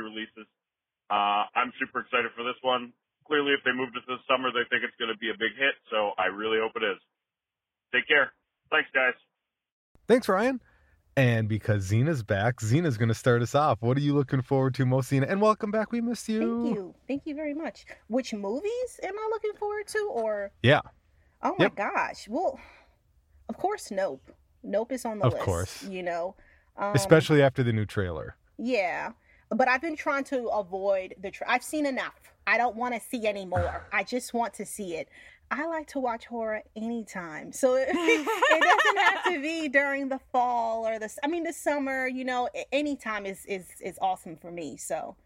movie releases. Uh, I'm super excited for this one. Clearly, if they moved it this summer, they think it's going to be a big hit. So I really hope it is. Take care. Thanks, guys. Thanks, Ryan. And because Zena's back, Zena's going to start us off. What are you looking forward to most, Zena? And welcome back. We missed you. Thank you. Thank you very much. Which movies am I looking forward to? Or Yeah, oh my Yep. gosh. Well, of course, Nope. Nope is on the Of list. Of course. You know. Um, especially after the new trailer. Yeah. But I've been trying to avoid the. Tra- I've seen enough. I don't want to see anymore. I just want to see it. I like to watch horror anytime, so it, it doesn't have to be during the fall or the. I mean, the summer. You know, anytime is is is awesome for me. So,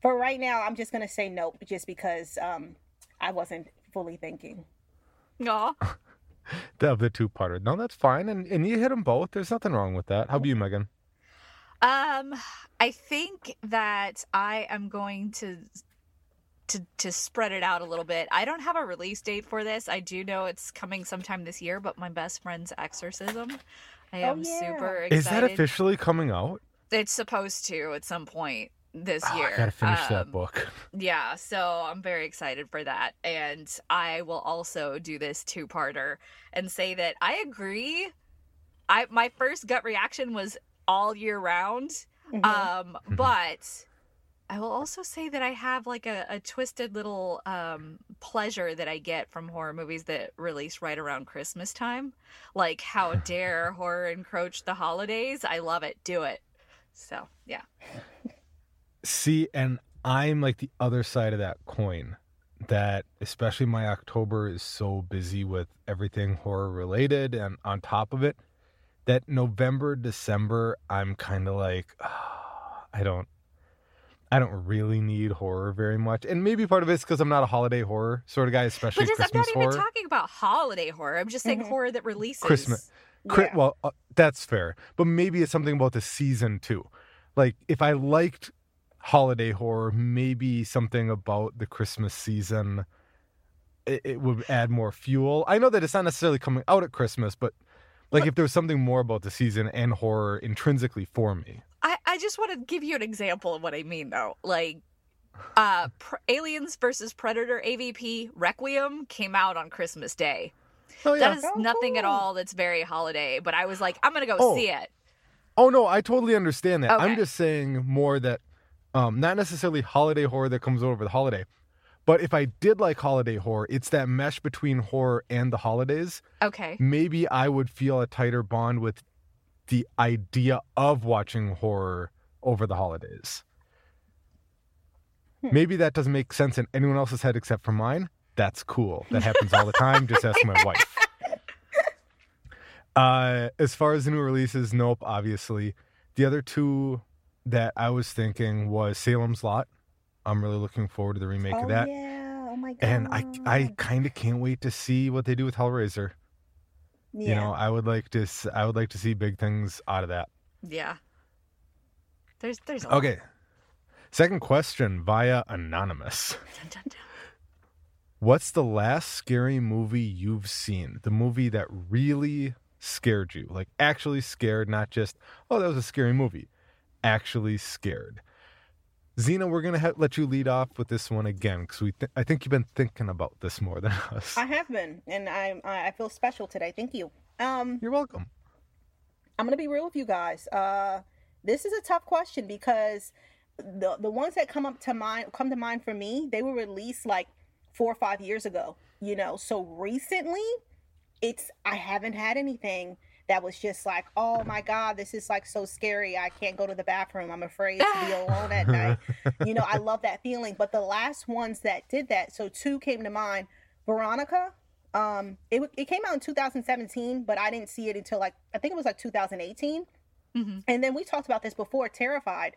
for right now, I'm just gonna say nope, just because um, I wasn't fully thinking. No. Of the two parter. No, that's fine. And, and you hit them both. There's nothing wrong with that. How about you, Megan? Um, I think that I am going to to to spread it out a little bit. I don't have a release date for this. I do know it's coming sometime this year, but my best friend's exorcism. I Oh, am yeah. super excited. Is that officially coming out? It's supposed to at some point this Oh, year. I gotta finish that Um, book. Yeah, so I'm very excited for that. And I will also do this two parter and say that I agree. I my first gut reaction was all year round. Mhm. Um, Mhm. but I will also say that I have like a, a twisted little um pleasure that I get from horror movies that release right around Christmas time. Like how dare horror encroach the holidays? I love it. Do it. So yeah. See, and I'm like the other side of that coin. That especially my October is so busy with everything horror related, and on top of it, that November, December, I'm kind of like, ah, I don't, I don't really need horror very much, and maybe part of it's because I'm not a holiday horror sort of guy, especially But just, I'm Christmas not even horror. talking about holiday horror. I'm just saying Mhm. horror that releases. Christmas. Cri- Yeah. Well, uh, that's fair, but maybe it's something about the season too. Like if I liked holiday horror, maybe something about the Christmas season, it, it would add more fuel. I know that it's not necessarily coming out at Christmas, but like if there was something more about the season and horror intrinsically for me. I, I just want to give you an example of what I mean, though. Like, uh, Pr- Aliens versus Predator AVP Requiem came out on Christmas Day. Oh yeah. That is Oh, nothing at all that's very holiday, but I was like, I'm going to go Oh. see it. Oh no, I totally understand that. I'm just saying more that um not necessarily holiday horror that comes over the holiday. But if I did like holiday horror, it's that mesh between horror and the holidays. Okay. Maybe I would feel a tighter bond with the idea of watching horror over the holidays. Hmm. Maybe that doesn't make sense in anyone else's head except for mine. That's cool. That happens all the time. Just ask my wife. Uh, as far as the new releases, nope, obviously. The other two that I was thinking was Salem's Lot. I'm really looking forward to the remake oh of that. yeah. Oh my god. And I I kind of can't wait to see what they do with Hellraiser. yeah. You know, I would like to s- I would like to see big things out of that. Yeah. There's, there's a lot. Okay. Second question via anonymous. Dun, dun, dun. What's the last scary movie you've seen? The movie that really scared you, like actually scared, not just oh that was a scary movie, actually scared. Zena, we're gonna ha- let you lead off with this one again because we th- I think you've been thinking about this more than us. I have been, and I I feel special today. Thank you. Um, You're welcome. I'm gonna be real with you guys. Uh, this is a tough question because the the ones that come up to mind come to mind for me, they were released like four or five years ago. You know, so recently, it's I haven't had anything that was just like, oh my god, this is like so scary. I can't go to the bathroom. I'm afraid to be alone at night. you know, I love that feeling. But the last ones that did that, so two came to mind. Veronica, um, it it came out in 2017, but I didn't see it until like I think it was like 2018. Mm-hmm. And then we talked about this before, Terrified.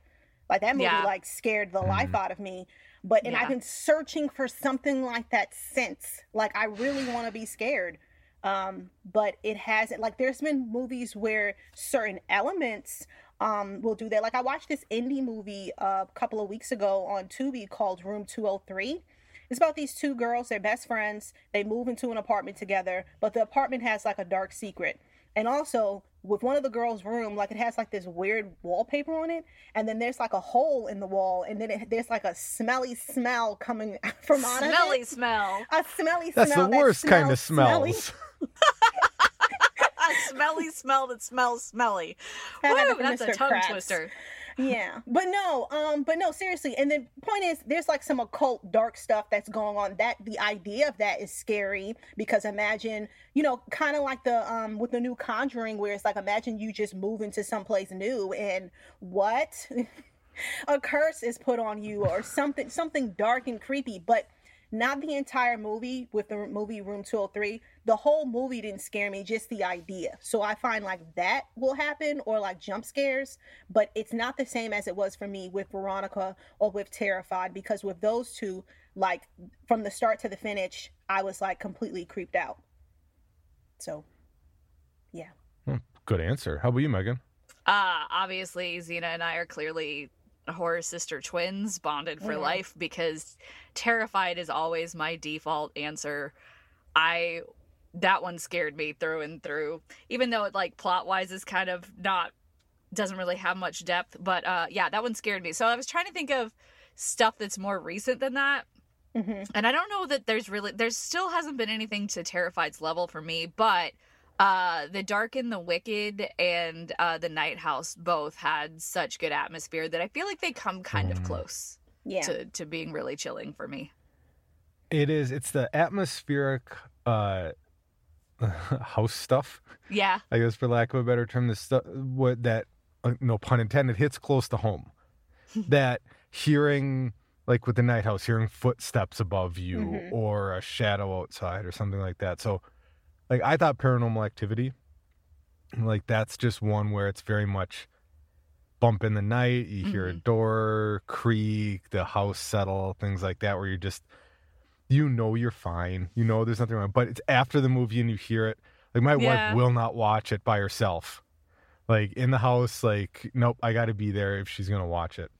Like that movie yeah. like scared the mm-hmm. life out of me. But and yeah. I've been searching for something like that since. Like I really want to be scared. Um, but it hasn't like there's been movies where certain elements um will do that. Like I watched this indie movie uh, a couple of weeks ago on Tubi called Room 203. It's about these two girls, they're best friends. They move into an apartment together, but the apartment has like a dark secret. And also, with one of the girls' room, like it has like this weird wallpaper on it, and then there's like a hole in the wall, and then it, there's like a smelly smell coming from on it. Smelly smell. A smelly That's smell. That's the worst kind of smells. a smelly smell that smells smelly. Woo, that's Mr. a tongue Krabs. twister yeah but no um but no seriously and the point is there's like some occult dark stuff that's going on that the idea of that is scary because imagine you know kind of like the um with the new conjuring where it's like imagine you just move into someplace new and what a curse is put on you or something something dark and creepy but not the entire movie with the movie Room 203. The whole movie didn't scare me, just the idea. So I find like that will happen or like jump scares, but it's not the same as it was for me with Veronica or with Terrified because with those two, like from the start to the finish, I was like completely creeped out. So, yeah. Hmm, good answer. How about you, Megan? Uh, obviously, Zena and I are clearly horror sister twins bonded for yeah. life because terrified is always my default answer i that one scared me through and through even though it like plot wise is kind of not doesn't really have much depth but uh yeah that one scared me so i was trying to think of stuff that's more recent than that mm-hmm. and i don't know that there's really there still hasn't been anything to terrified's level for me but uh the dark and the wicked and uh the night house both had such good atmosphere that i feel like they come kind mm. of close yeah. to to being really chilling for me it is it's the atmospheric uh house stuff yeah i guess for lack of a better term the stuff what that uh, no pun intended hits close to home that hearing like with the night house hearing footsteps above you mm-hmm. or a shadow outside or something like that so like I thought paranormal activity, like that's just one where it's very much bump in the night, you hear mm-hmm. a door creak, the house settle, things like that, where you're just you know you're fine. You know there's nothing wrong. But it's after the movie and you hear it. Like my yeah. wife will not watch it by herself. Like in the house, like, nope, I gotta be there if she's gonna watch it.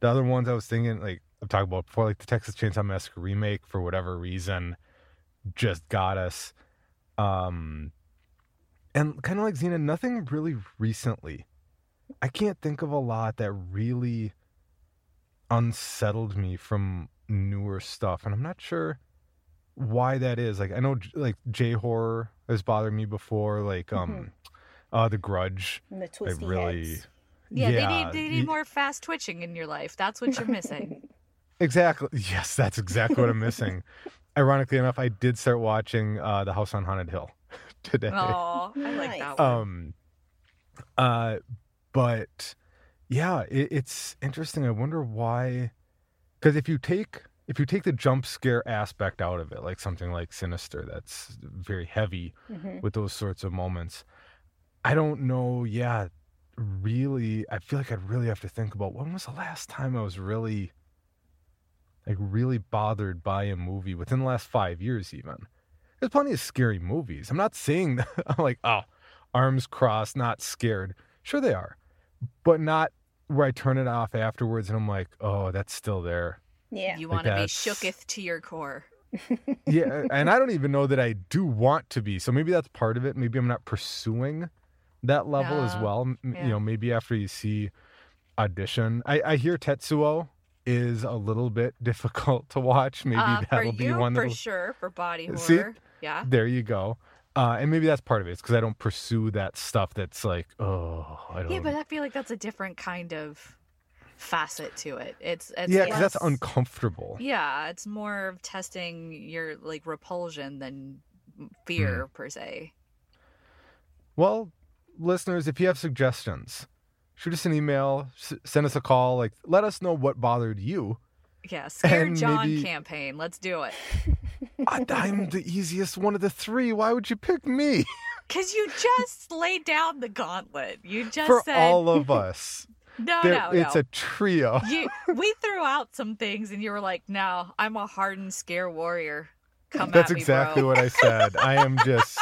The other ones I was thinking, like I've talked about before, like the Texas Chainsaw Massacre remake for whatever reason just got us. Um, and kind of like Zena, nothing really recently. I can't think of a lot that really unsettled me from newer stuff, and I'm not sure why that is. Like I know, like J horror has bothered me before. Like um, mm-hmm. uh, The Grudge. And the twisty really. Heads. Yeah, yeah, they need they need more fast twitching in your life. That's what you're missing. exactly. Yes, that's exactly what I'm missing ironically enough, I did start watching uh, The House on Haunted Hill today. Oh, I like that one. Um, uh, but yeah, it, it's interesting. I wonder why. Because if you take if you take the jump scare aspect out of it, like something like Sinister, that's very heavy mm-hmm. with those sorts of moments. I don't know. Yeah, really, I feel like I'd really have to think about when was the last time I was really like really bothered by a movie within the last five years even. There's plenty of scary movies. I'm not saying that i'm like oh arms crossed not scared. Sure they are but not where i turn it off afterwards and i'm like oh that's still there. Yeah. You want to be shooketh to your core. Yeah and i don't even know that i do want to be so maybe that's part of it. Maybe i'm not pursuing that level as well. Yeah. you know maybe after you see audition. I, I hear tetsuo is a little bit difficult to watch. Maybe uh, that'll be one for that'll... sure for body horror. See, yeah, there you go. Uh, and maybe that's part of it. It's because I don't pursue that stuff that's like, oh, I don't. Yeah, but I feel like that's a different kind of facet to it. It's, it's yeah, because that's uncomfortable. Yeah, it's more of testing your like repulsion than fear per se. Well, listeners, if you have suggestions, shoot us an email, s- send us a call. Like, let us know what bothered you. Yeah, scare And Jon maybe- campaign. Let's do it. I, I'm the easiest one of the three. Why would you pick me Cause you just laid down the gauntlet. You just for said all of us? no, There, no, it's no. a trio. you, we threw out some things, and you were like, "No, I'm a hardened scare warrior. Come That's at me, exactly bro." what I said. I am just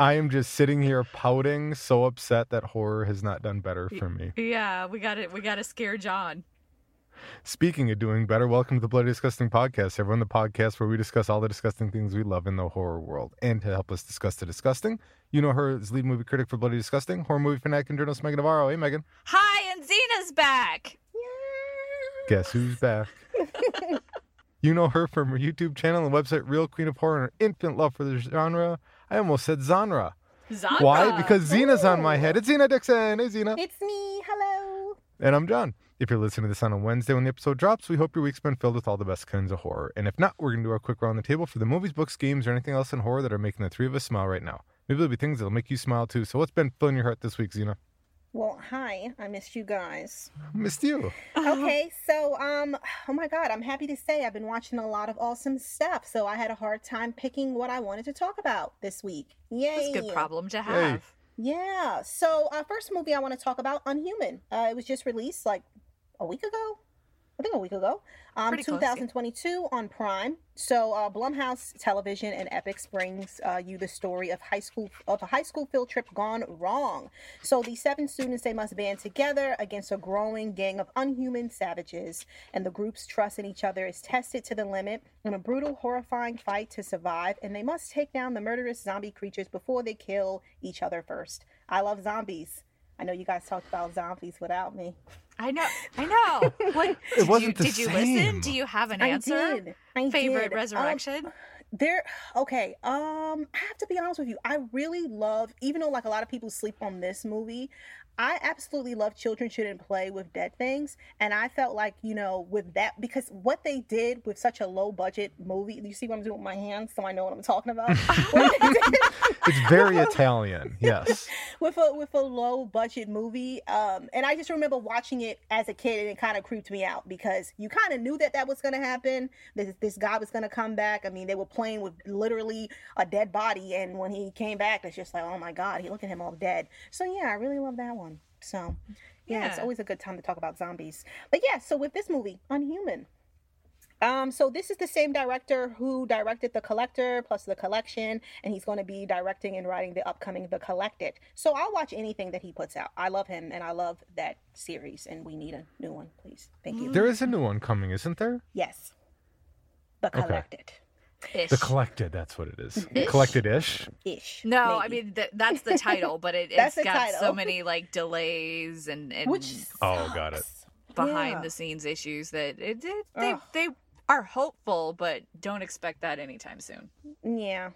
I am just sitting here pouting, so upset that horror has not done better for me. Yeah, we got it. We got to scare Jon. Speaking of doing better, welcome to the Bloody Disgusting Podcast, everyone. The podcast where we discuss all the disgusting things we love in the horror world. And to help us discuss the disgusting, you know her as lead movie critic for Bloody Disgusting, horror movie fanatic and journalist Megan Navarro. Hey, Megan. Hi, and Zena's back. Guess who's back? you know her from her YouTube channel and website Real Queen of Horror and her infant love for the genre. I almost said genre. Zandra. Why? Because Zena's on my head. It's Zena Dixon. Hey, Zena. It's me. Hello. And I'm Jon. If you're listening to this on a Wednesday when the episode drops, we hope your week's been filled with all the best kinds of horror. And if not, we're going to do our quick round the table for the movies, books, games, or anything else in horror that are making the three of us smile right now. Maybe there'll be things that'll make you smile too. So what's been filling your heart this week, Xena? Well, hi. I missed you guys. Missed you. Okay, so um, oh my God, I'm happy to say I've been watching a lot of awesome stuff. So I had a hard time picking what I wanted to talk about this week. Yay! That's a good problem to have. Yeah. So, uh, first movie I want to talk about, Unhuman. Uh, it was just released like a week ago. I think a week ago. Um, Pretty close, yeah. 2022 on Prime. So, uh, Blumhouse Television and Epix brings uh, you the story of high school of a high school field trip gone wrong. So, the seven students they must band together against a growing gang of unhuman savages, and the group's trust in each other is tested to the limit in a brutal, horrifying fight to survive. And they must take down the murderous zombie creatures before they kill each other first. I love zombies. I know you guys talked about zombies without me. I know. I know. What It did wasn't you, the did you listen? Do you have an answer? I did. I Favorite did. Um, resurrection? there okay um i have to be honest with you i really love even though like a lot of people sleep on this movie i absolutely love children shouldn't play with dead things and i felt like you know with that because what they did with such a low budget movie you see what i'm doing with my hands so i know what i'm talking about What they did- It's very Italian. Yes. with a with a low budget movie um and i just remember watching it as a kid and it kind of creeped me out because you kind of knew that that was going to happen this this guy was going to come back i mean they were playing with literally a dead body and when he came back it's just like oh my god he look at him all dead so yeah i really love that one so yeah, it's always a good time to talk about zombies but yeah so with this movie unhuman um, so this is the same director who directed The Collector plus The Collection, and he's going to be directing and writing the upcoming The Collected. So I'll watch anything that he puts out. I love him, and I love that series, and we need a new one, please. Thank you. There is a new one coming, isn't there? Yes, The Okay. Collected Ish. The Collected, that's what it is. Ish. Collected ish. ish. No, I mean th- that's the title, but it, That's it's the got so many like delays and, and which Oh, got it. behind Yeah. the scenes issues that it, it they Ugh. they are hopeful, but don't expect that anytime soon. Yeah.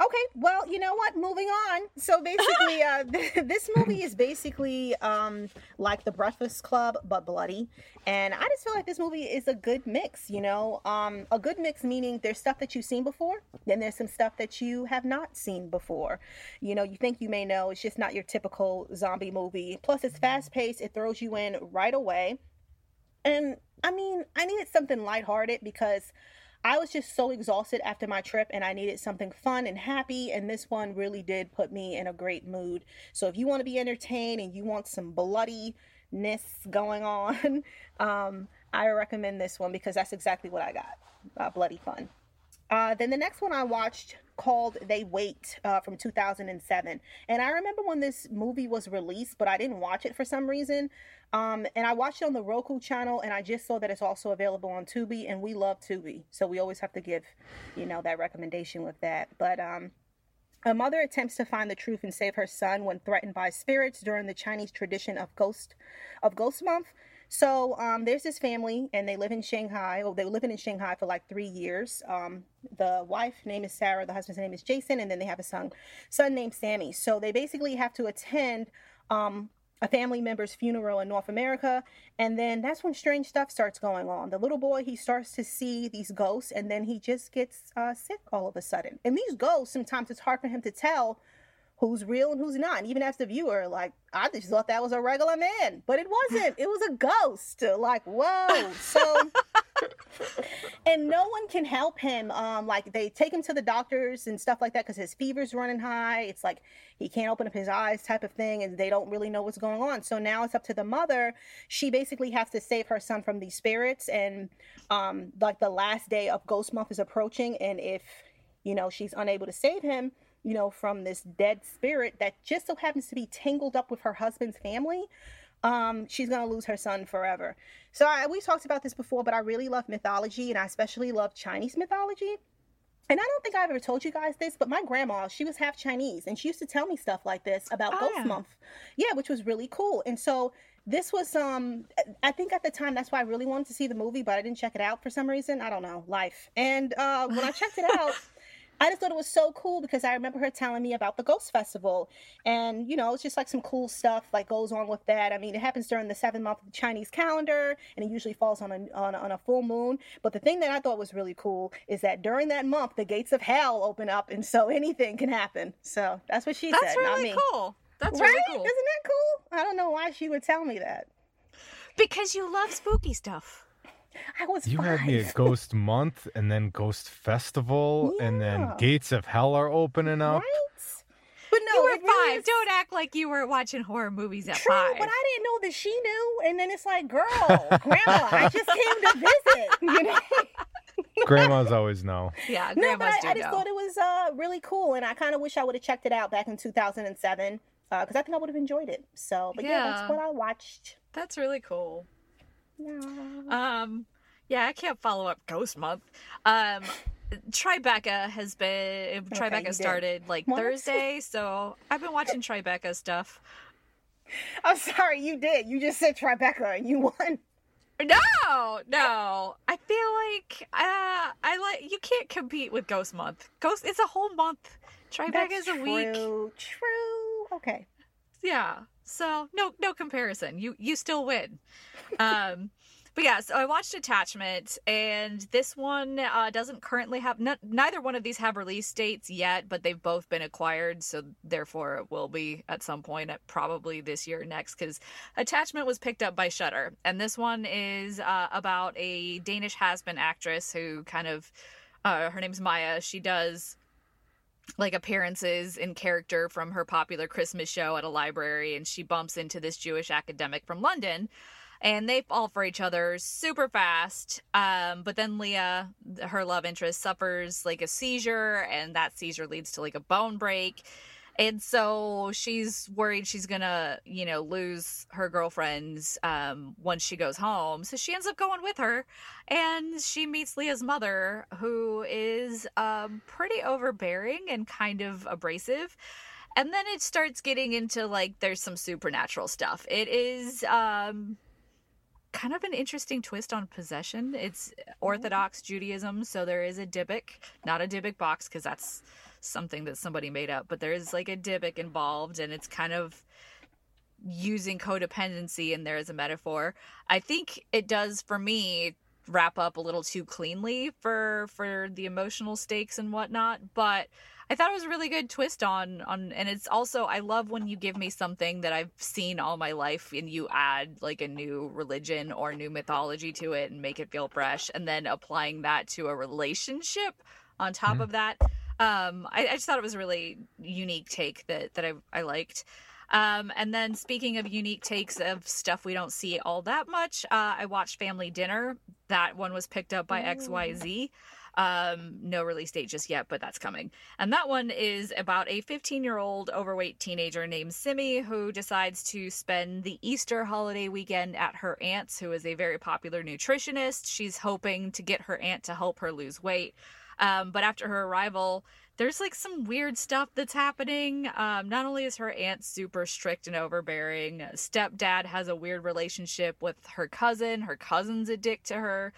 Okay. Well, you know what? Moving on. So basically, uh, this movie is basically um, like The Breakfast Club, but bloody. And I just feel like this movie is a good mix. You know, um, a good mix meaning there's stuff that you've seen before, then there's some stuff that you have not seen before. You know, you think you may know. It's just not your typical zombie movie. Plus, it's fast paced. It throws you in right away. And I mean, I needed something lighthearted because I was just so exhausted after my trip and I needed something fun and happy. And this one really did put me in a great mood. So if you want to be entertained and you want some bloodiness going on, um, I recommend this one because that's exactly what I got uh, bloody fun. Uh, then the next one I watched called They Wait uh, from 2007. And I remember when this movie was released, but I didn't watch it for some reason. Um, and I watched it on the Roku channel, and I just saw that it's also available on Tubi, and we love Tubi, so we always have to give, you know, that recommendation with that. But um, a mother attempts to find the truth and save her son when threatened by spirits during the Chinese tradition of Ghost of Ghost Month. So um, there's this family, and they live in Shanghai. Oh, they were living in Shanghai for like three years. Um, the wife name is Sarah, the husband's name is Jason, and then they have a son, son named Sammy. So they basically have to attend um, a family member's funeral in North America, and then that's when strange stuff starts going on. The little boy he starts to see these ghosts, and then he just gets uh, sick all of a sudden. And these ghosts, sometimes it's hard for him to tell who's real and who's not. And even as the viewer, like I just thought that was a regular man, but it wasn't. It was a ghost. Like whoa. So, and no one can help him. Um, like they take him to the doctors and stuff like that because his fever's running high. It's like he can't open up his eyes, type of thing, and they don't really know what's going on. So now it's up to the mother. She basically has to save her son from these spirits, and um, like the last day of Ghost Month is approaching, and if you know she's unable to save him you know, from this dead spirit that just so happens to be tangled up with her husband's family, um, she's gonna lose her son forever. So I, we talked about this before, but I really love mythology, and I especially love Chinese mythology. And I don't think I've ever told you guys this, but my grandma, she was half Chinese, and she used to tell me stuff like this about oh, Ghost yeah. Month. Yeah, which was really cool. And so this was um I think at the time that's why I really wanted to see the movie, but I didn't check it out for some reason. I don't know, life. And uh when I checked it out I just thought it was so cool because I remember her telling me about the Ghost Festival. And, you know, it's just like some cool stuff like goes on with that. I mean, it happens during the seventh month of the Chinese calendar and it usually falls on a, on a, on a full moon. But the thing that I thought was really cool is that during that month, the gates of hell open up and so anything can happen. So that's what she that's said, That's really cool. That's right? really cool. Isn't that cool? I don't know why she would tell me that. Because you love spooky stuff. I was You five. had me at Ghost Month and then Ghost Festival and then Gates of Hell are opening up. Right? But no, you were it really five. is- Don't act like you were watching horror movies at True, five. but I didn't know that she knew. And then it's like, girl, grandma, I just came to visit. You know? Grandmas always know. yeah, no, but grandmas I, do I just know. thought it was uh, really cool, and I kind of wish I would have checked it out back in 2007 because I think I would have enjoyed it. So, but yeah. Yeah. that's what I watched. That's really cool. Yeah. Um, yeah, I can't follow up Ghost Month. Um, Tribeca has been you Tribeca did. started like What? Thursday, so I've been watching Tribeca stuff. I'm sorry, you did. You just said Tribeca and you won. No, no. I feel like uh, I like you can't compete with Ghost Month. Ghost, it's a whole month. Tribeca is a week. true. True. Okay. Yeah. So no, no comparison. You you still win. Um, but yeah, so I watched Attachment, and this one uh, doesn't currently have. n neither one of these have release dates yet, but they've both been acquired, so therefore it will be at some point, at probably this year or next. Because Attachment was picked up by Shudder, and this one is uh, about a Danish has-been actress who kind of. Uh, her name's Maya. She does like appearances in character from her popular Christmas show at a library, and she bumps into this Jewish academic from London, and they fall for each other super fast. Um, but then Leah, her love interest, suffers like a seizure, and that seizure leads to like a bone break. And so she's worried she's gonna, you know, lose her girlfriends um, once she goes home. So she ends up going with her, and she meets Leah's mother, who is um, pretty overbearing and kind of abrasive. And then it starts getting into like there's some supernatural stuff. It is um, kind of an interesting twist on possession. It's mm-hmm. Orthodox Judaism, so there is a Dybbuk, not a Dybbuk box, because that's something that somebody made up, but there is like a Dybbuk involved, and it's kind of using codependency in there as a metaphor. I think it does for me wrap up a little too cleanly for for the emotional stakes and whatnot, but I thought it was a really good twist on on and it's also I love when you give me something that I've seen all my life and you add like a new religion or new mythology to it and make it feel fresh and then applying that to a relationship on top Mhm. of that. Um I, I just thought it was a really unique take that that I I liked. Um, and then speaking of unique takes of stuff we don't see all that much, uh, I watched Family Dinner. That one was picked up by XYZ. Um, no release date just yet, but that's coming. And that one is about a 15 year old overweight teenager named Simi who decides to spend the Easter holiday weekend at her aunt's, who is a very popular nutritionist. She's hoping to get her aunt to help her lose weight. Um, but after her arrival, there's like some weird stuff that's happening. Um, not only is her aunt super strict and overbearing, stepdad has a weird relationship with her cousin. Her cousin's a dick to her.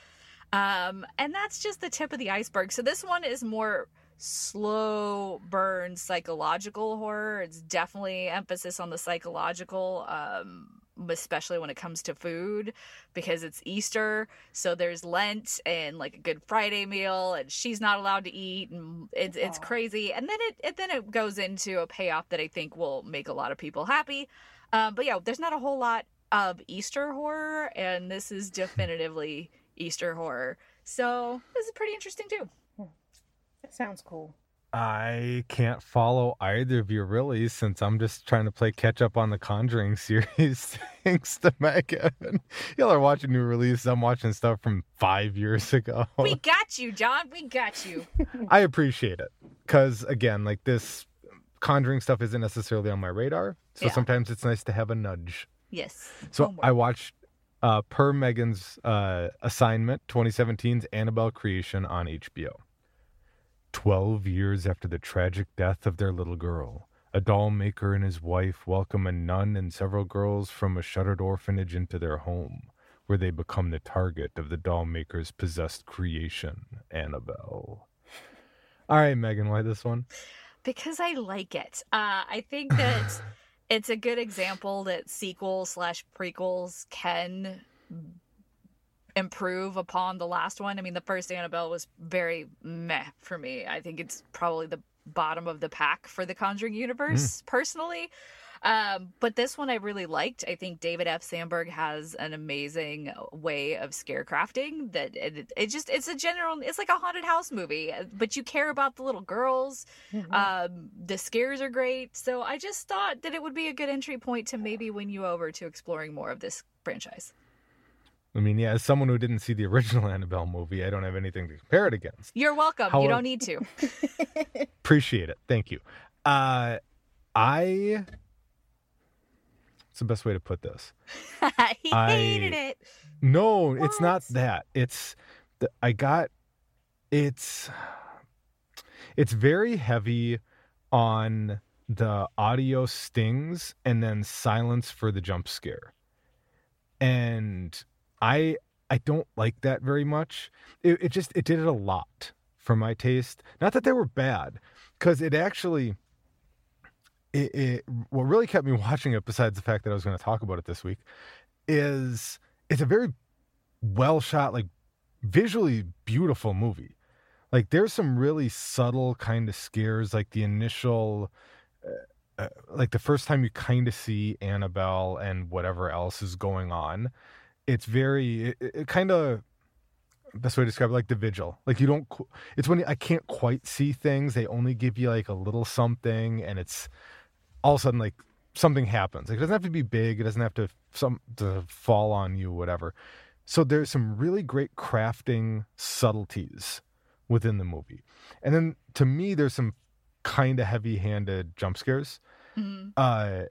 Um, and that's just the tip of the iceberg. So this one is more slow burn psychological horror. It's definitely emphasis on the psychological. Um, especially when it comes to food because it's Easter. So there's Lent and like a Good Friday meal, and she's not allowed to eat, and it's it's crazy. And then it, it then it goes into a payoff that I think will make a lot of people happy. Um, but yeah, there's not a whole lot of Easter horror, and this is definitively Easter horror. So this is pretty interesting too. That sounds cool. I can't follow either of you really, since I'm just trying to play catch up on the Conjuring series. Thanks to Megan. Y'all are watching new releases. I'm watching stuff from five years ago. We got you, Jon. We got you. I appreciate it because again, like this Conjuring stuff isn't necessarily on my radar, so Yeah. sometimes it's nice to have a nudge. Yes. So Homework. I watched uh, per Megan's uh, assignment 2017's Annabelle Creation on HBO. Twelve years after the tragic death of their little girl, a doll maker and his wife welcome a nun and several girls from a shuttered orphanage into their home, where they become the target of the doll maker's possessed creation, Annabelle. All right, Megan, why this one? because I like it. Uh, I think that it's a good example that sequels slash prequels can improve upon the last one. I mean, the first Annabelle was very meh for me. I think it's probably the bottom of the pack for the Conjuring universe, hmm. personally. Um, but this one I really liked. I think David F. Sandberg has an amazing way of scare crafting that it, it just it's a general it's like a haunted house movie, but you care about the little girls. Um, the scares are great. So I just thought that it would be a good entry point to maybe win you over to exploring more of this franchise. I mean, yeah, as someone who didn't see the original Annabelle movie, I don't have anything to compare it against. You're welcome. How- you don't need to. Appreciate it. Thank you. Uh, I. What's the best way to put this? he I- hated it. No, it's not that. It's the, I got it's it's very heavy on the audio stings and then silence for the jump scare. And I I don't like that very much. It, it just it did it a lot for my taste. Not that they were bad, because it actually it, it what really kept me watching it, besides the fact that I was going to talk about it this week, is it's a very well shot, like visually beautiful movie. Like there's some really subtle kind of scares, like the initial, uh, uh, like the first time you kind of see Annabelle and whatever else is going on. It's very, it, it kind of best way to describe it, like the vigil. Like you don't, it's when I can't quite see things. They only give you like a little something, and it's all of a sudden like something happens. Like it doesn't have to be big. It doesn't have to some to fall on you, whatever. So there's some really great crafting subtleties within the movie, and then to me, there's some kind of heavy-handed jump scares. Mhm. Uh,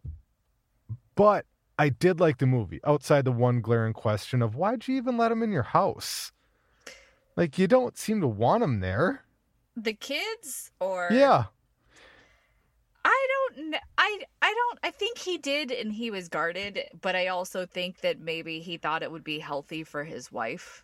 but I did like the movie outside the one glaring question of why'd you even let him in your house? Like you don't seem to want him there. The kids or Yeah. I don't I I don't I think he did and he was guarded, but I also think that maybe he thought it would be healthy for his wife.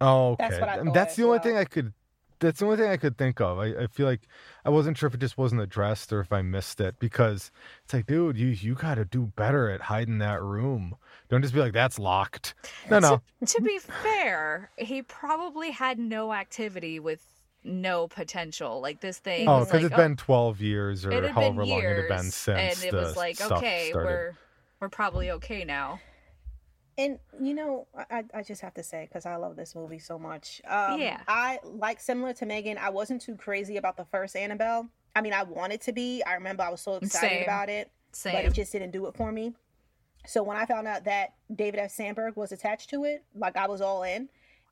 Oh, okay. That's what I And that's the only well. thing I could. That's the only thing I could think of. I, I feel like I wasn't sure if it just wasn't addressed or if I missed it because it's like, dude, you you got to do better at hiding that room. Don't just be like, that's locked. No, no. to be fair, he probably had no activity with no potential. Like this thing Oh, because like, it's been twelve years or however long years, it had been since and it the was like, stuff okay, started. we're we're probably okay now. And you know, I, I just have to say because I love this movie so much. Um, Yeah. I like similar to Megan. I wasn't too crazy about the first Annabelle. I mean, I wanted to be. I remember I was so excited Same. about it, Same. but it just didn't do it for me. So when I found out that David F. Sandberg was attached to it, like I was all in.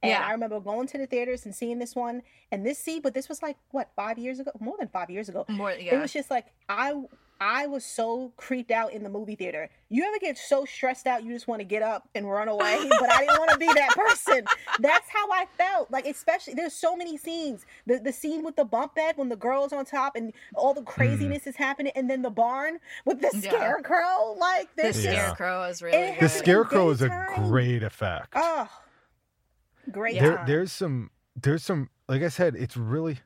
And Yeah. I remember going to the theaters and seeing this one and this see, but this was like what five years ago, more than five years ago. More, yeah. It was just like I I was so creeped out in the movie theater. You ever get so stressed out you just want to get up and run away? But I didn't want to be that person. That's how I felt. Like especially there's so many scenes. The the scene with the bump bed when the girl's on top and all the craziness mm. is happening, and then the barn with the yeah. scarecrow. Like the scarecrow is really the scarecrow is a great effect. Oh, great. There, there's some there's some like I said, it's really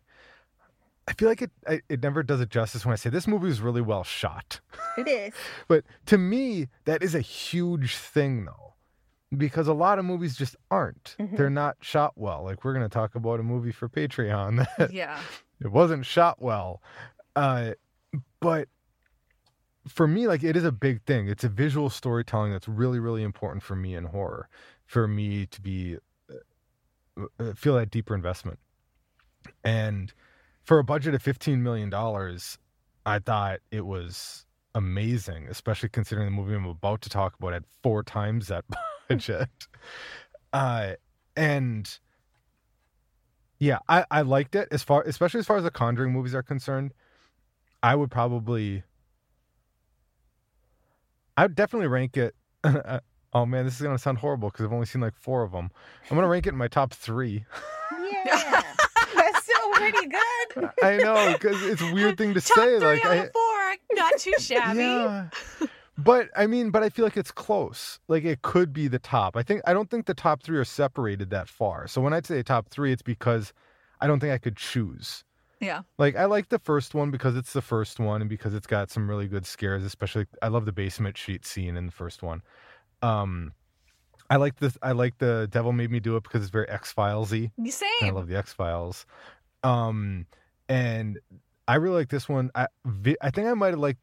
I feel like it it never does it justice when I say this movie is really well shot. It is. but to me, that is a huge thing though. Because a lot of movies just aren't. Mm-hmm. They're not shot well. Like we're gonna talk about a movie for Patreon that yeah. it wasn't shot well. Uh, but for me, like it is a big thing. It's a visual storytelling that's really, really important for me in horror. For me to be feel that deeper investment. And for a budget of $15 million, I thought it was amazing, especially considering the movie I'm about to talk about had four times that budget. uh, and yeah, I, I liked it as far, especially as far as the Conjuring movies are concerned. I would probably, I would definitely rank it. oh man, this is gonna sound horrible because I've only seen like four of them. I'm gonna rank it in my top three. Yeah that's still pretty good. I know because it's a weird thing to Top say. Like I, four, not too shabby. Yeah. But I mean, but I feel like it's close. Like it could be the top. I think I don't think the top three are separated that far. So when I say top three, it's because I don't think I could choose. Yeah. Like I like the first one because it's the first one and because it's got some really good scares, especially I love the basement sheet scene in the first one. Um I like this I like the Devil Made Me Do It because it's very X Filesy. Same. I love the X Files. Um, and I really like this one. I I think I might have liked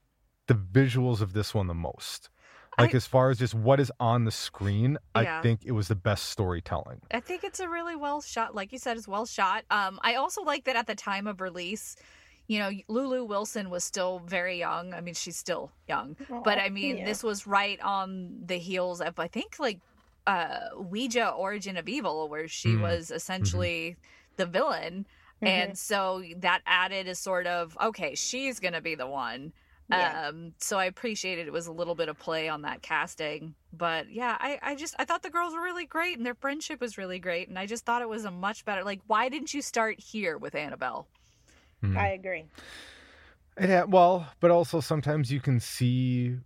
the visuals of this one the most. Like I, as far as just what is on the screen, yeah. I think it was the best storytelling. I think it's a really well shot, like you said, it's well shot. Um, I also like that at the time of release, you know, Lulu Wilson was still very young. I mean, she's still young, Aww, but I mean, yeah. this was right on the heels of I think like uh Ouija Origin of Evil, where she mm. was mm-hmm. essentially mm-hmm. the villain. Mm-hmm. And so that added a sort of, okay, she's going to be the one. Yeah. Um, so I appreciated it was a little bit of play on that casting. But yeah, I, I just I thought the girls were really great and their friendship was really great. And I just thought it was a much better like why didn't you start here with Annabelle? Mm. I agree. Yeah, well, but also sometimes you can see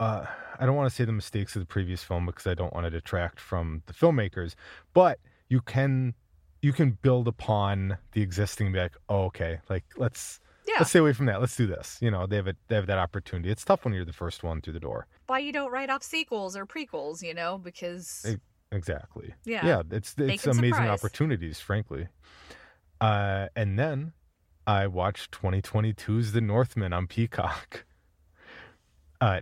uh, I don't want to say the mistakes of the previous film because I don't want to detract from the filmmakers, but you can you can build upon the existing and be like, oh, okay, like let's yeah. let's stay away from that. Let's do this. You know, they have a, they have that opportunity. It's tough when you're the first one through the door. Why you don't write off sequels or prequels? You know, because exactly. Yeah, yeah. It's it's amazing surprise. opportunities, frankly. Uh, and then I watched 2022's The Northman on Peacock. Uh,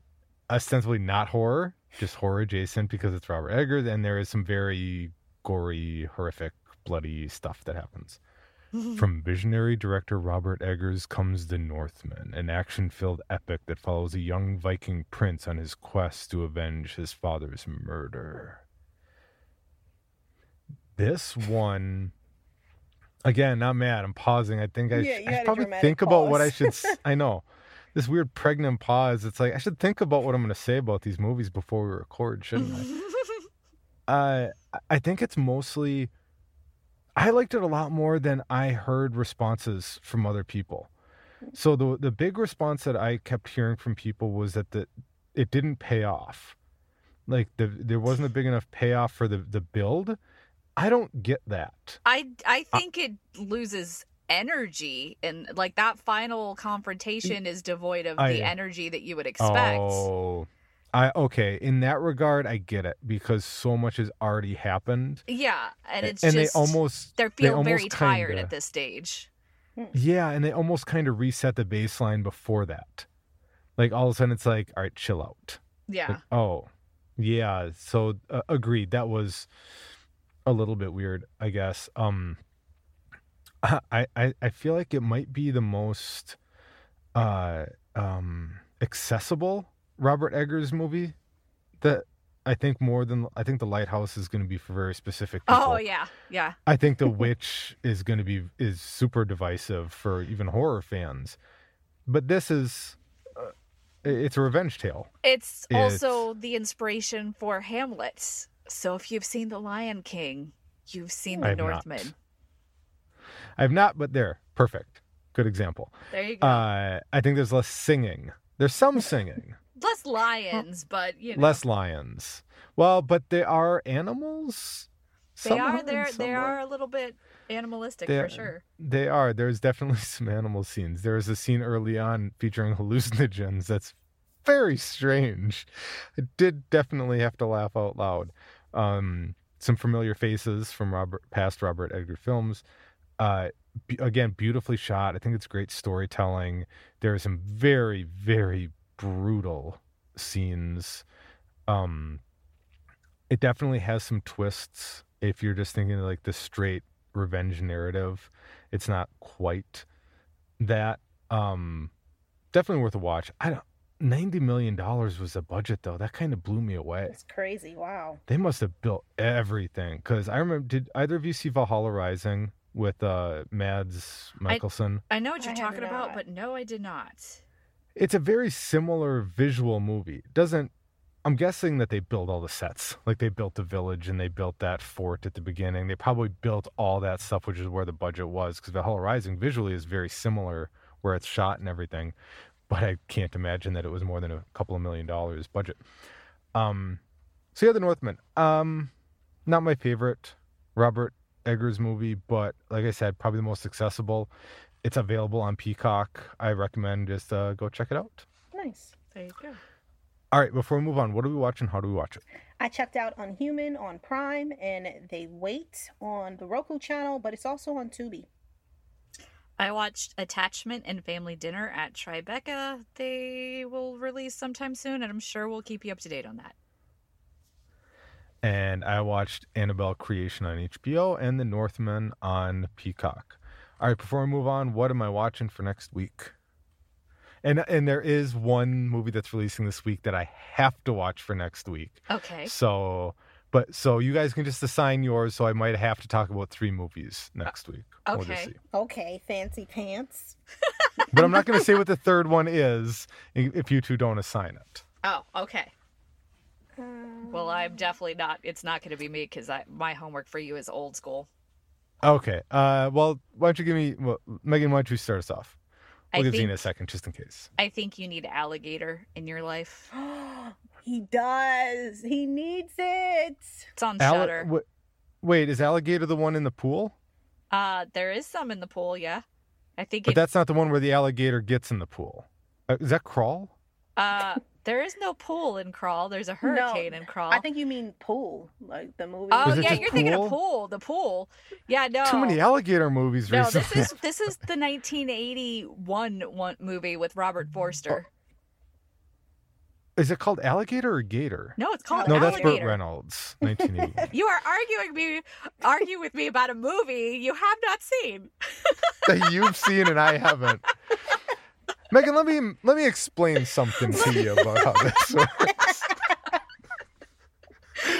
ostensibly not horror, just horror adjacent because it's Robert Eggers, and there is some very gory, horrific bloody stuff that happens. From visionary director Robert Eggers comes The Northman, an action filled epic that follows a young Viking prince on his quest to avenge his father's murder. This one, again, not mad. I'm pausing. I think I, yeah, sh- I should probably think pause. about what I should. I know this weird pregnant pause. It's like I should think about what I'm going to say about these movies before we record, shouldn't I? uh, I think it's mostly I liked it a lot more than I heard responses from other people. So the the big response that I kept hearing from people was that the it didn't pay off. Like the there wasn't a big enough payoff for the the build. I don't get that. I I think it loses energy and like that final confrontation is devoid of I, the energy that you would expect. Oh. I okay, in that regard I get it because so much has already happened. Yeah, and it's and just, they almost they feel they very tired kinda, at this stage. Hmm. Yeah, and they almost kind of reset the baseline before that. Like all of a sudden it's like, all right, chill out. Yeah. Like, oh. Yeah, so uh, agreed. That was a little bit weird, I guess. Um I I I feel like it might be the most uh um accessible Robert Eggers movie that I think more than I think the Lighthouse is going to be for very specific people. Oh yeah, yeah. I think the Witch is going to be is super divisive for even horror fans, but this is uh, it's a revenge tale. It's, It's- also the inspiration for Hamlet. So if you've seen The Lion King, you've seen I The have not. I have not, but there, perfect, good example. There you go. Uh, I think there's less singing. There's some singing, Less lions, but you know. less lions. Well, but they are animals. They are some They are a little bit animalistic They for sure. They are. There's definitely some animal scenes. There is a scene early on featuring hallucinogens that's very strange. I did definitely have to laugh out loud. Um, some familiar faces from Robert past Robert Eggers films. Uh, be, again, beautifully shot. I think it's great storytelling. There are some very, very brutal scenes. Um, it definitely has some twists. If you're just thinking like the straight revenge narrative, it's not quite that. Um, definitely worth a watch. I don't. Ninety million dollars was the budget, though. That kind of blew me away. It's crazy. Wow. They must have built everything. Because I remember, did either of you see Valhalla Rising with uh, Mads Mikkelsen? I know what you're have talking about, but no, I did not. It's a very similar visual movie. It doesn't. I'm guessing that they built all the sets. Like they built the village and they built that fort at the beginning. They probably built all that stuff, which is where the budget was. Because Valhalla Rising visually is very similar where it's shot and everything. But I can't imagine that it was more than a couple of million dollars budget. Um, so yeah, The Northman. Um, not my favorite Robert Eggers movie, but like I said, probably the most accessible. It's available on Peacock. I recommend just uh, go check it out. Nice. There you go. All right, before we move on, what are we watching? How do we watch it? I checked out Unhuman on Prime and They Wait on the Roku channel, but it's also on Tubi. I watched Attachment and Family Dinner at Tribeca. They will release sometime soon, and I'm sure we'll keep you up to date on that. And I watched Annabelle Creation on HBO and The Northman on Peacock. All right, before we move on, what am I watching for next week? And and there is one movie that's releasing this week that I have to watch for next week. Okay. So, but so you guys can just assign yours. So I might have to talk about three movies next week. We'll okay. see. Okay, fancy pants. But I'm not going to say what the third one is if you two don't assign it. Oh, okay. Um, Well, I'm definitely not. It's not going to be me because my homework for you is old school. Okay. Uh, well, why don't you give me, well, Megan? Why don't you start us off? We'll I give think, Zena a second, just in case. I think you need alligator in your life. he does. He needs it. It's on Alli- Shudder. wa- wait, is alligator the one in the pool? Uh, there is some in the pool. Yeah, I think. But If, that's not the one where the alligator gets in the pool. Uh, is that crawl? Uh, there is no pool in Crawl. There's a hurricane in Crawl. I think you mean Pool, like the movie. Oh yeah, you're thinking of pool. The pool. Yeah, no. Too many alligator movies No, recently. this is this is the 1981 one movie with Robert Forster. Is it called alligator or gator? No, it's called no, that's Alligator. Burt Reynolds, 1980. You are arguing me, argue with me about a movie you have not seen. that you've seen and I haven't. Megan, let me let me explain something to you about how this works.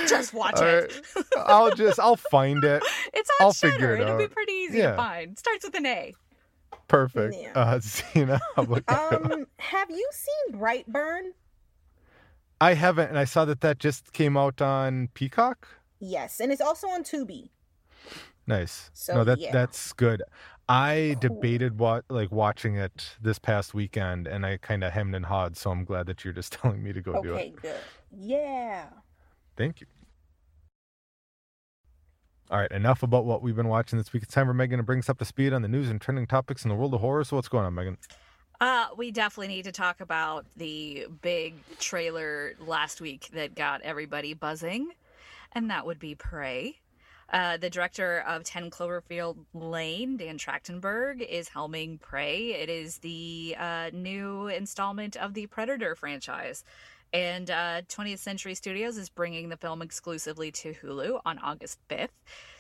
Just watch All it. right. I'll just I'll find it. It's on I'll Shudder. figure it It'll be pretty easy Yeah. to find. Starts with an A. Perfect. Yeah. Uh, Zena, how about you? Um, have you seen Brightburn? I haven't, and I saw that that just came out on Peacock. Yes, and it's also on Tubi. Nice. So, no, that yeah. that's good. I Cool. debated what like watching it this past weekend, and I kind of hemmed and hawed. So I'm glad that you're just telling me to go do it. Okay, good. Yeah. Thank you. All right, enough about what we've been watching this week. It's time for Megan to bring us up to speed on the news and trending topics in the world of horror. So what's going on, Megan? Uh, we definitely need to talk about the big trailer last week that got everybody buzzing, and that would be Prey. Uh, the director of 10 Cloverfield Lane, Dan Trachtenberg, is helming Prey. It is the uh, new installment of the Predator franchise. And uh, 20th Century Studios is bringing the film exclusively to Hulu on August 5th.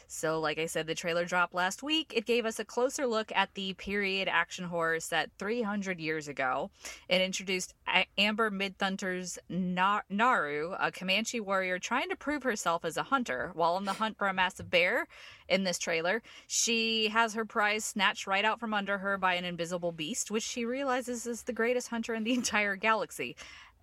So, like I said, the trailer dropped last week. It gave us a closer look at the period action horror set 300 years ago. It introduced Amber Midthunder's Naru, a Comanche warrior trying to prove herself as a hunter while on the hunt for a massive bear. In this trailer, she has her prize snatched right out from under her by an invisible beast, which she realizes is the greatest hunter in the entire galaxy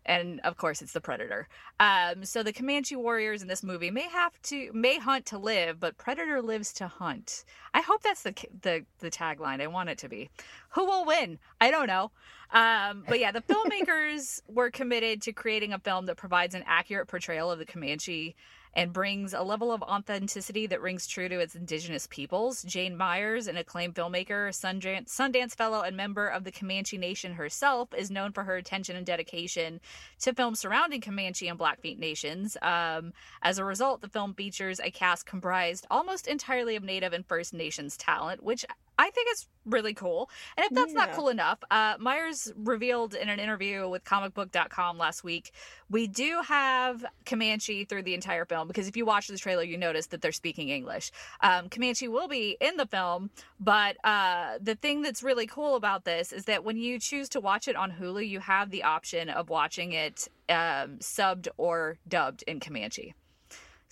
and of course it's the predator. Um, so the comanche warriors in this movie may have to may hunt to live but predator lives to hunt. I hope that's the the, the tagline. I want it to be. Who will win? I don't know. Um, but yeah the filmmakers were committed to creating a film that provides an accurate portrayal of the comanche and brings a level of authenticity that rings true to its indigenous peoples. Jane Myers, an acclaimed filmmaker, Sundance, Sundance Fellow, and member of the Comanche Nation herself, is known for her attention and dedication to films surrounding Comanche and Blackfeet nations. Um, as a result, the film features a cast comprised almost entirely of Native and First Nations talent, which I think it's really cool. And if that's yeah. not cool enough, uh, Myers revealed in an interview with comicbook.com last week, we do have Comanche through the entire film because if you watch the trailer, you notice that they're speaking English. Um, Comanche will be in the film, but uh, the thing that's really cool about this is that when you choose to watch it on Hulu, you have the option of watching it um, subbed or dubbed in Comanche.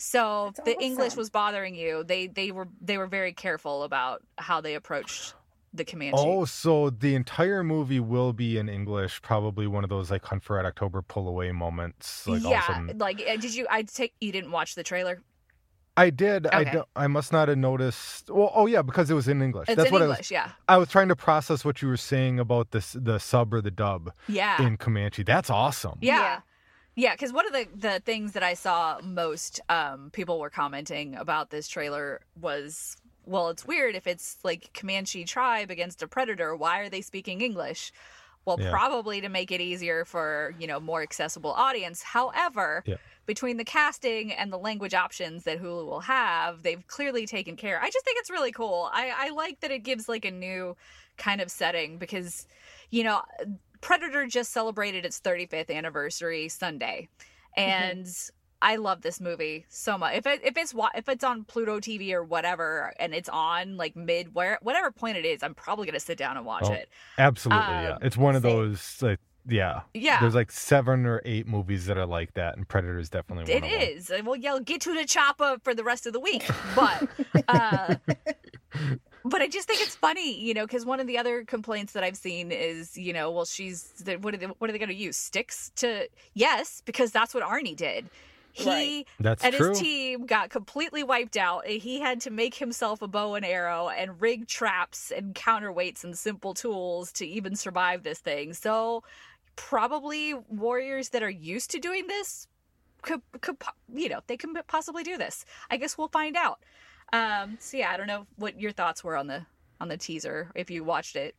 So That's the awesome. English was bothering you. They they were they were very careful about how they approached the Comanche. Oh, so the entire movie will be in English. Probably one of those like Hunt for Red October pull away moments. Like yeah, sudden... like uh, did you? I take you didn't watch the trailer. I did. Okay. I don't. I must not have noticed. Well, oh yeah, because it was in English. It's That's in what English. I was, yeah. I was trying to process what you were saying about this, the sub or the dub. Yeah. In Comanche, that's awesome. Yeah. yeah. Yeah, because one of the, the things that I saw most um, people were commenting about this trailer was, well, it's weird if it's like Comanche tribe against a predator. Why are they speaking English? Well, yeah. probably to make it easier for you know more accessible audience. However, yeah. between the casting and the language options that Hulu will have, they've clearly taken care. I just think it's really cool. I, I like that it gives like a new kind of setting because you know Predator just celebrated its 35th anniversary Sunday, mm-hmm. and mm-hmm. I love this movie so much. If it if it's if it's on Pluto TV or whatever, and it's on like mid where whatever point it is, I'm probably gonna sit down and watch oh, it. Absolutely, um, yeah. It's one of same. those like yeah. Yeah. There's like seven or eight movies that are like that, and Predator is definitely one. It is. Well, yeah, get to the chopper for the rest of the week. But uh, but I just think it's funny, you know, because one of the other complaints that I've seen is, you know, well, she's what are they what are they going to use sticks to? Yes, because that's what Arnie did. He right. That's and true. his team got completely wiped out. He had to make himself a bow and arrow and rig traps and counterweights and simple tools to even survive this thing. So probably warriors that are used to doing this could could you know they can possibly do this. I guess we'll find out. Um, so yeah, I don't know what your thoughts were on the on the teaser if you watched it.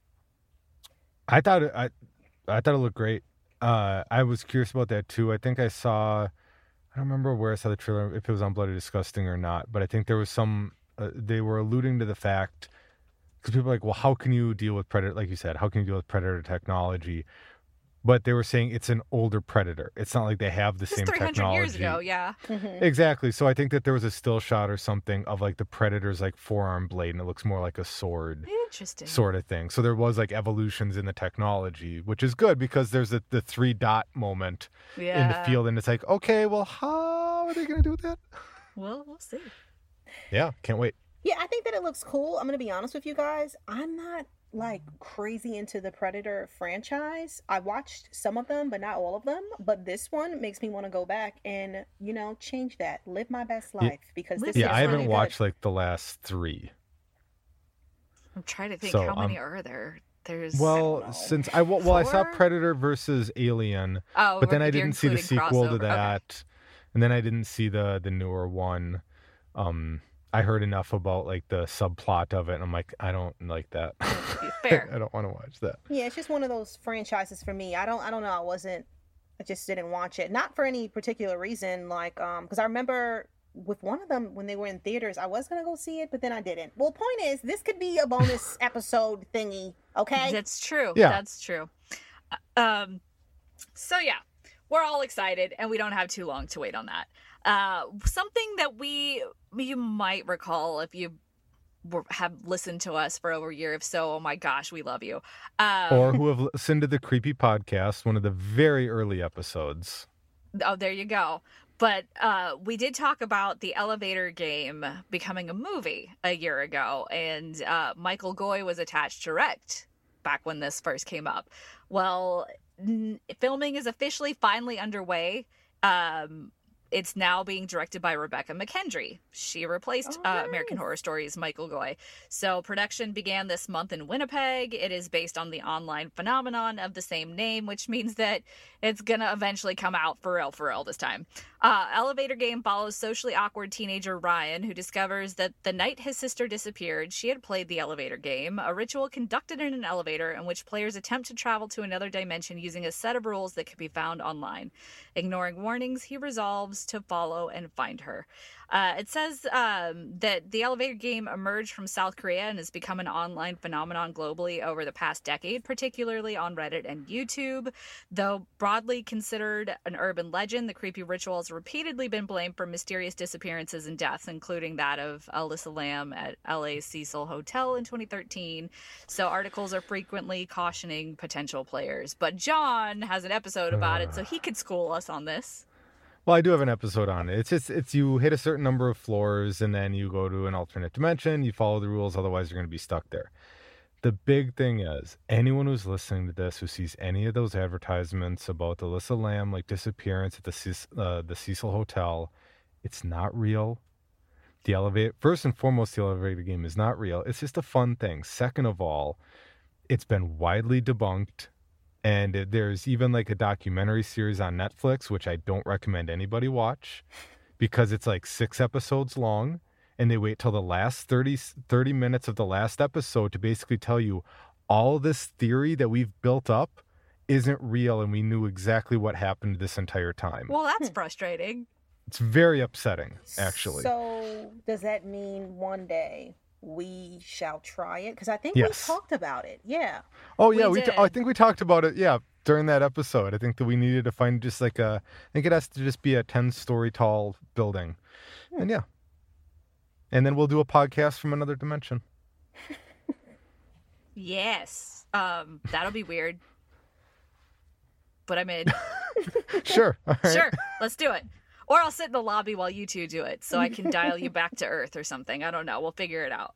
I thought I I thought it looked great. Uh, I was curious about that too. I think I saw I don't remember where I saw the trailer if it was on Bloody Disgusting or not, but I think there was some uh, they were alluding to the fact because people are like, well, how can you deal with predator? Like you said, how can you deal with predator technology? But they were saying it's an older predator. It's not like they have the same 300 technology. years ago, yeah. Mm-hmm. Exactly. So I think that there was a still shot or something of like the predator's like forearm blade, and it looks more like a sword. Interesting. Sort of thing. So there was like evolutions in the technology, which is good because there's a, the three dot moment yeah. in the field, and it's like, okay, well, how are they going to do that? Well, we'll see. Yeah, can't wait. Yeah, I think that it looks cool. I'm going to be honest with you guys. I'm not like crazy into the Predator franchise. I watched some of them, but not all of them. But this one makes me want to go back and you know change that, live my best life because this. Yeah, I haven't really watched like the last three. I'm trying to think so, how many um, are there. There's well, I since I well, well I saw Predator versus Alien, oh, but then I didn't see the sequel crossover. to that, okay. and then I didn't see the the newer one. Um, I heard enough about like the subplot of it, and I'm like, I don't like that. Fair. I don't want to watch that. Yeah, it's just one of those franchises for me. I don't. I don't know. I wasn't. I just didn't watch it. Not for any particular reason. Like, um, because I remember with one of them when they were in theaters, I was gonna go see it, but then I didn't. Well, point is, this could be a bonus episode thingy. Okay. That's true. Yeah. That's true. Uh, um. So yeah, we're all excited, and we don't have too long to wait on that. Uh, something that we you might recall if you were, have listened to us for over a year. If so, oh my gosh, we love you. Um, or who have listened to the Creepy Podcast, one of the very early episodes. Oh, there you go. But uh, we did talk about the elevator game becoming a movie a year ago, and uh, Michael Goi was attached to direct back when this first came up. Well, n- filming is officially finally underway. Um, it's now being directed by Rebekah McKendry. She replaced oh, nice. uh, American Horror Stories Michael Goi. So production began this month in Winnipeg. It is based on the online phenomenon of the same name, which means that it's gonna eventually come out for real, for real this time. Uh, Elevator Game follows socially awkward teenager Ryan, who discovers that the night his sister disappeared, she had played the elevator game, a ritual conducted in an elevator in which players attempt to travel to another dimension using a set of rules that can be found online. Ignoring warnings, he resolves to follow and find her. Uh, it says um, that the elevator game emerged from South Korea and has become an online phenomenon globally over the past decade, particularly on Reddit and YouTube. Though broadly considered an urban legend, the creepy ritual has repeatedly been blamed for mysterious disappearances and deaths, including that of Elisa Lam at LA Cecil Hotel in 2013. So articles are frequently cautioning potential players. But Jon has an episode about it, so he could school us on this. Well, I do have an episode on it. It's just it's you hit a certain number of floors and then you go to an alternate dimension. You follow the rules, otherwise you're going to be stuck there. The big thing is anyone who's listening to this who sees any of those advertisements about Elisa Lam like disappearance at the uh, the Cecil Hotel, it's not real. The elevator first and foremost, the elevator game is not real. It's just a fun thing. Second of all, it's been widely debunked and there's even like a documentary series on Netflix, which I don't recommend anybody watch because it's like six episodes long. And they wait till the last 30, 30 minutes of the last episode to basically tell you all this theory that we've built up isn't real and we knew exactly what happened this entire time. Well, that's hmm. frustrating. It's very upsetting, actually. So, does that mean one day we shall try it because I think yes. we talked about it. Yeah. Oh yeah, we. we t- I think we talked about it. Yeah, during that episode, I think that we needed to find just like a. I think it has to just be a ten-story tall building, hmm. and yeah. And then we'll do a podcast from another dimension. yes, um, that'll be weird, but I'm in. sure. Sure. Let's do it. Or I'll sit in the lobby while you two do it so I can dial you back to Earth or something. I don't know. We'll figure it out.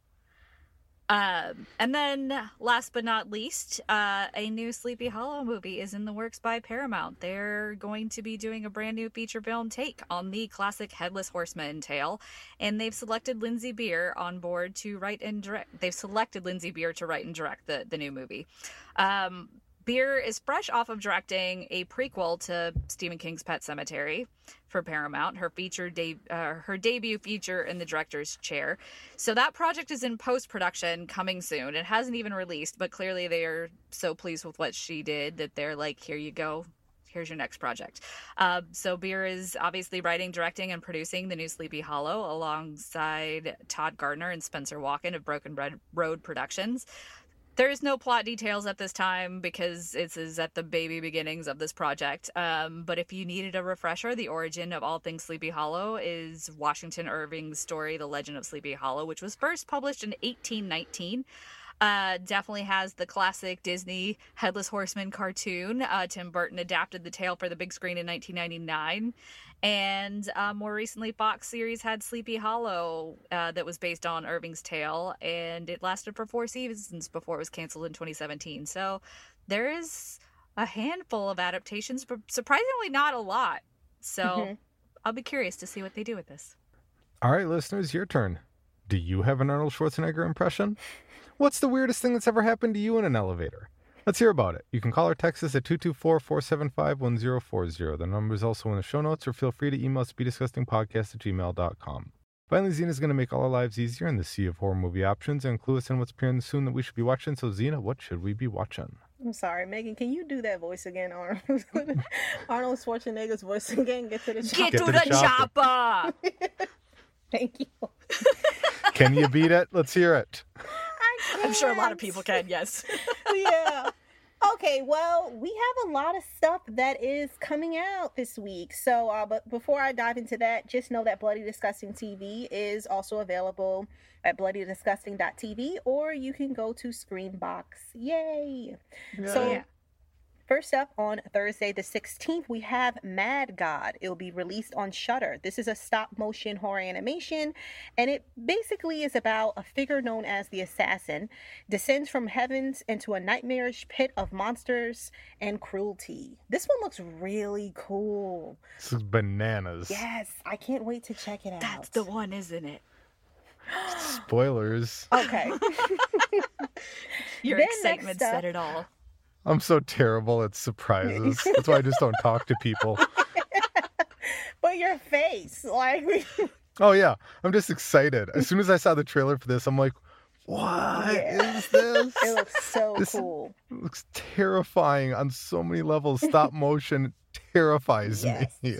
Um, and then, last but not least, uh, a new Sleepy Hollow movie is in the works by Paramount. They're going to be doing a brand new feature film take on the classic Headless Horseman tale, and they've selected Lindsey Beer on board to write and direct. They've selected Lindsey Beer to write and direct the the new movie. Um, Beer is fresh off of directing a prequel to Stephen King's Pet Sematary for Paramount, her feature de- uh, her debut feature in the director's chair. So that project is in post production, coming soon. It hasn't even released, but clearly they are so pleased with what she did that they're like, "Here you go." Here's your next project. Uh, so Beer is obviously writing, directing, and producing the new Sleepy Hollow alongside Todd Garner and Spencer Walken of Broken Road Productions. There is no plot details at this time because it is at the baby beginnings of this project. Um, but if you needed a refresher, the origin of all things Sleepy Hollow is Washington Irving's story, The Legend of Sleepy Hollow, which was first published in 1819. Uh, definitely has the classic Disney Headless Horseman cartoon. Uh, Tim Burton adapted the tale for the big screen in 1999. And uh, more recently, Fox series had Sleepy Hollow uh, that was based on Irving's tale, and it lasted for four seasons before it was canceled in 2017. So there is a handful of adaptations, but surprisingly not a lot. So mm-hmm. I'll be curious to see what they do with this. All right, listeners, your turn. Do you have an Arnold Schwarzenegger impression? What's the weirdest thing that's ever happened to you in an elevator? Let's hear about it. You can call or text us at 224 475 1040. The number is also in the show notes, or feel free to email us bedisgustingpodcast at gmail.com. Finally, Zena is going to make all our lives easier in the sea of horror movie options and clue us in what's appearing soon that we should be watching. So, Zena, what should we be watching? I'm sorry, Megan. Can you do that voice again, Arnold? Arnold Schwarzenegger's voice again. Get to the chopper. Get, Get to, to, the, the chopper. chopper. Thank you. can you beat it? Let's hear it. I'm sure a lot of people can. Yes. yeah. okay, well, we have a lot of stuff that is coming out this week. So, uh, but before I dive into that, just know that Bloody Disgusting TV is also available at bloodydisgusting.tv or you can go to Screambox. Yay! So, Yeah. First up on Thursday the 16th, we have Mad God. It will be released on Shudder. This is a stop motion horror animation, and it basically is about a figure known as the Assassin descends from heavens into a nightmarish pit of monsters and cruelty. This one looks really cool. This is bananas. Yes, I can't wait to check it out. That's the one, isn't it? Spoilers. Okay. Your Then excitement next said it all. I'm so terrible at surprises. That's why I just don't talk to people. but your face, like, Oh yeah, I'm just excited. As soon as I saw the trailer for this, I'm like, "What is Yeah. this? it looks so This- cool. Looks terrifying on so many levels. Stop motion terrifies Yes. me.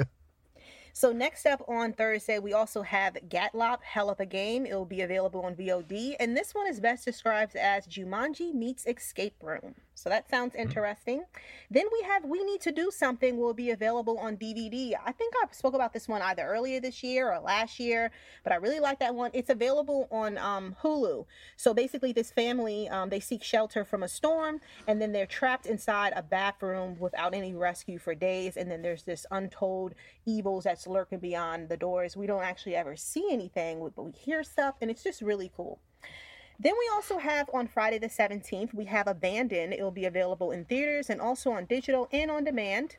So next up on Thursday, we also have Gatlopp, Hell of a Game. It will be available on VOD, and this one is best described as Jumanji meets Escape Room. So that sounds interesting. Then we have We Need to Do Something will be available on DVD. I think I spoke about this one either earlier this year or last year, but I really like that one. It's available on um, Hulu. So basically, this family um, they seek shelter from a storm, and then they're trapped inside a bathroom without any rescue for days. And then there's this untold evils that's lurking beyond the doors. We don't actually ever see anything, but we hear stuff, and it's just really cool. Then we also have on Friday the 17th, we have Abandon. It will be available in theaters and also on digital and on demand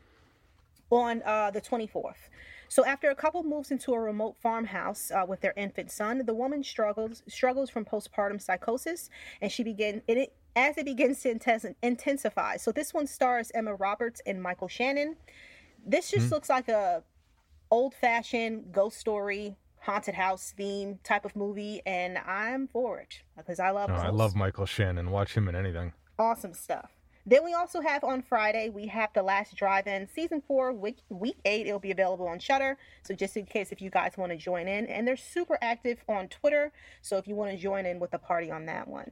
on uh, the 24th. So after a couple moves into a remote farmhouse uh, with their infant son, the woman struggles struggles from postpartum psychosis, and she begin it as it begins to intense, intensify. So this one stars Emma Roberts and Michael Shannon. This just looks like a old fashioned ghost story, haunted house theme type of movie, and I'm for it because I love. Oh, I love Michael Shannon. Watch him in anything. Awesome stuff. Then we also have on Friday, we have The Last Drive-In Season 4, week, week 8. It'll be available on Shudder. So just in case if you guys want to join in. And they're super active on Twitter. So if you want to join in with the party on that one.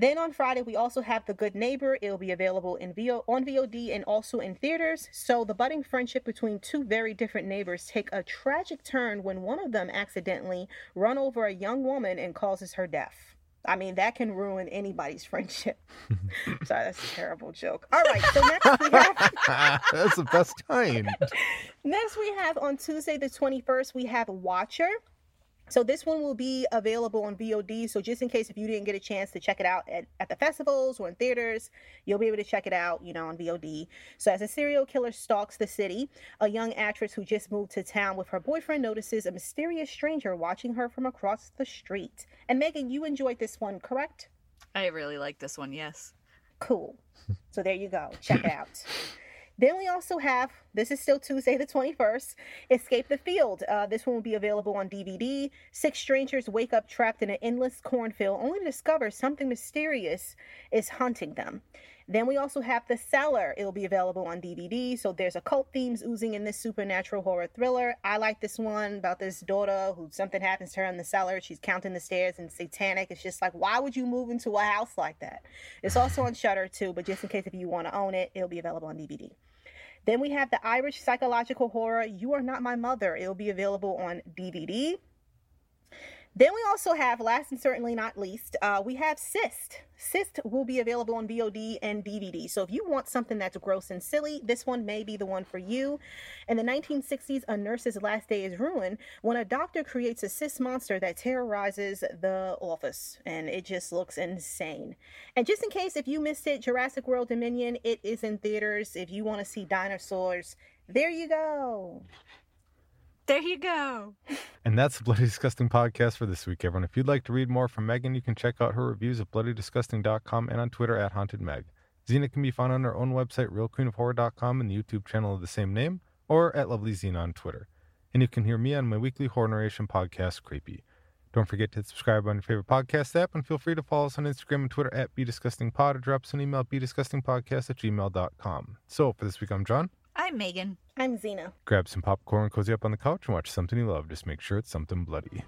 Then on Friday, we also have The Good Neighbor. It'll be available in VO, on VOD and also in theaters. So the budding friendship between two very different neighbors take a tragic turn when one of them accidentally run over a young woman and causes her death. I mean, that can ruin anybody's friendship. Sorry, that's a terrible joke. All right, so next we have That's the best time. next we have on Tuesday the 21st, we have Watcher. So this one will be available on VOD. So just in case if you didn't get a chance to check it out at, at the festivals or in theaters, you'll be able to check it out, you know, on VOD. So as a serial killer stalks the city, a young actress who just moved to town with her boyfriend notices a mysterious stranger watching her from across the street. And Megan, you enjoyed this one, correct? I really like this one, yes. Cool. So there you go. Check it out. Then we also have, this is still Tuesday the 21st, Escape the Field. Uh, this one will be available on DVD. Six strangers wake up trapped in an endless cornfield only to discover something mysterious is hunting them. Then we also have The Cellar. It'll be available on DVD. So there's occult themes oozing in this supernatural horror thriller. I like this one about this daughter who something happens to her in the cellar. She's counting the stairs and satanic. It's just like, why would you move into a house like that? It's also on Shudder too, but just in case if you want to own it, it'll be available on DVD. Then we have the Irish psychological horror You Are Not My Mother. It'll be available on DVD. Then we also have, last and certainly not least, uh, we have Cyst. Cyst will be available on VOD and DVD. So if you want something that's gross and silly, this one may be the one for you. In the 1960s, a nurse's last day is ruined when a doctor creates a cyst monster that terrorizes the office. And it just looks insane. And just in case if you missed it, Jurassic World Dominion, it is in theaters. If you want to see dinosaurs, there you go. There you go. And that's the Bloody Disgusting podcast for this week, everyone. If you'd like to read more from Megan, you can check out her reviews at bloodydisgusting.com and on Twitter at hauntedmeg. Zena can be found on her own website, realqueenofhorror.com, and the YouTube channel of the same name, or at Lovely Zena on Twitter. And you can hear me on my weekly horror narration podcast, Creepy. Don't forget to subscribe on your favorite podcast app, and feel free to follow us on Instagram and Twitter at BeDisgustingPod, or drop us an email at BeDisgustingPodcast at gmail.com. So, for this week, I'm Jon. I'm Megan. I'm Zena. Grab some popcorn, cozy up on the couch, and watch something you love. Just make sure it's something bloody.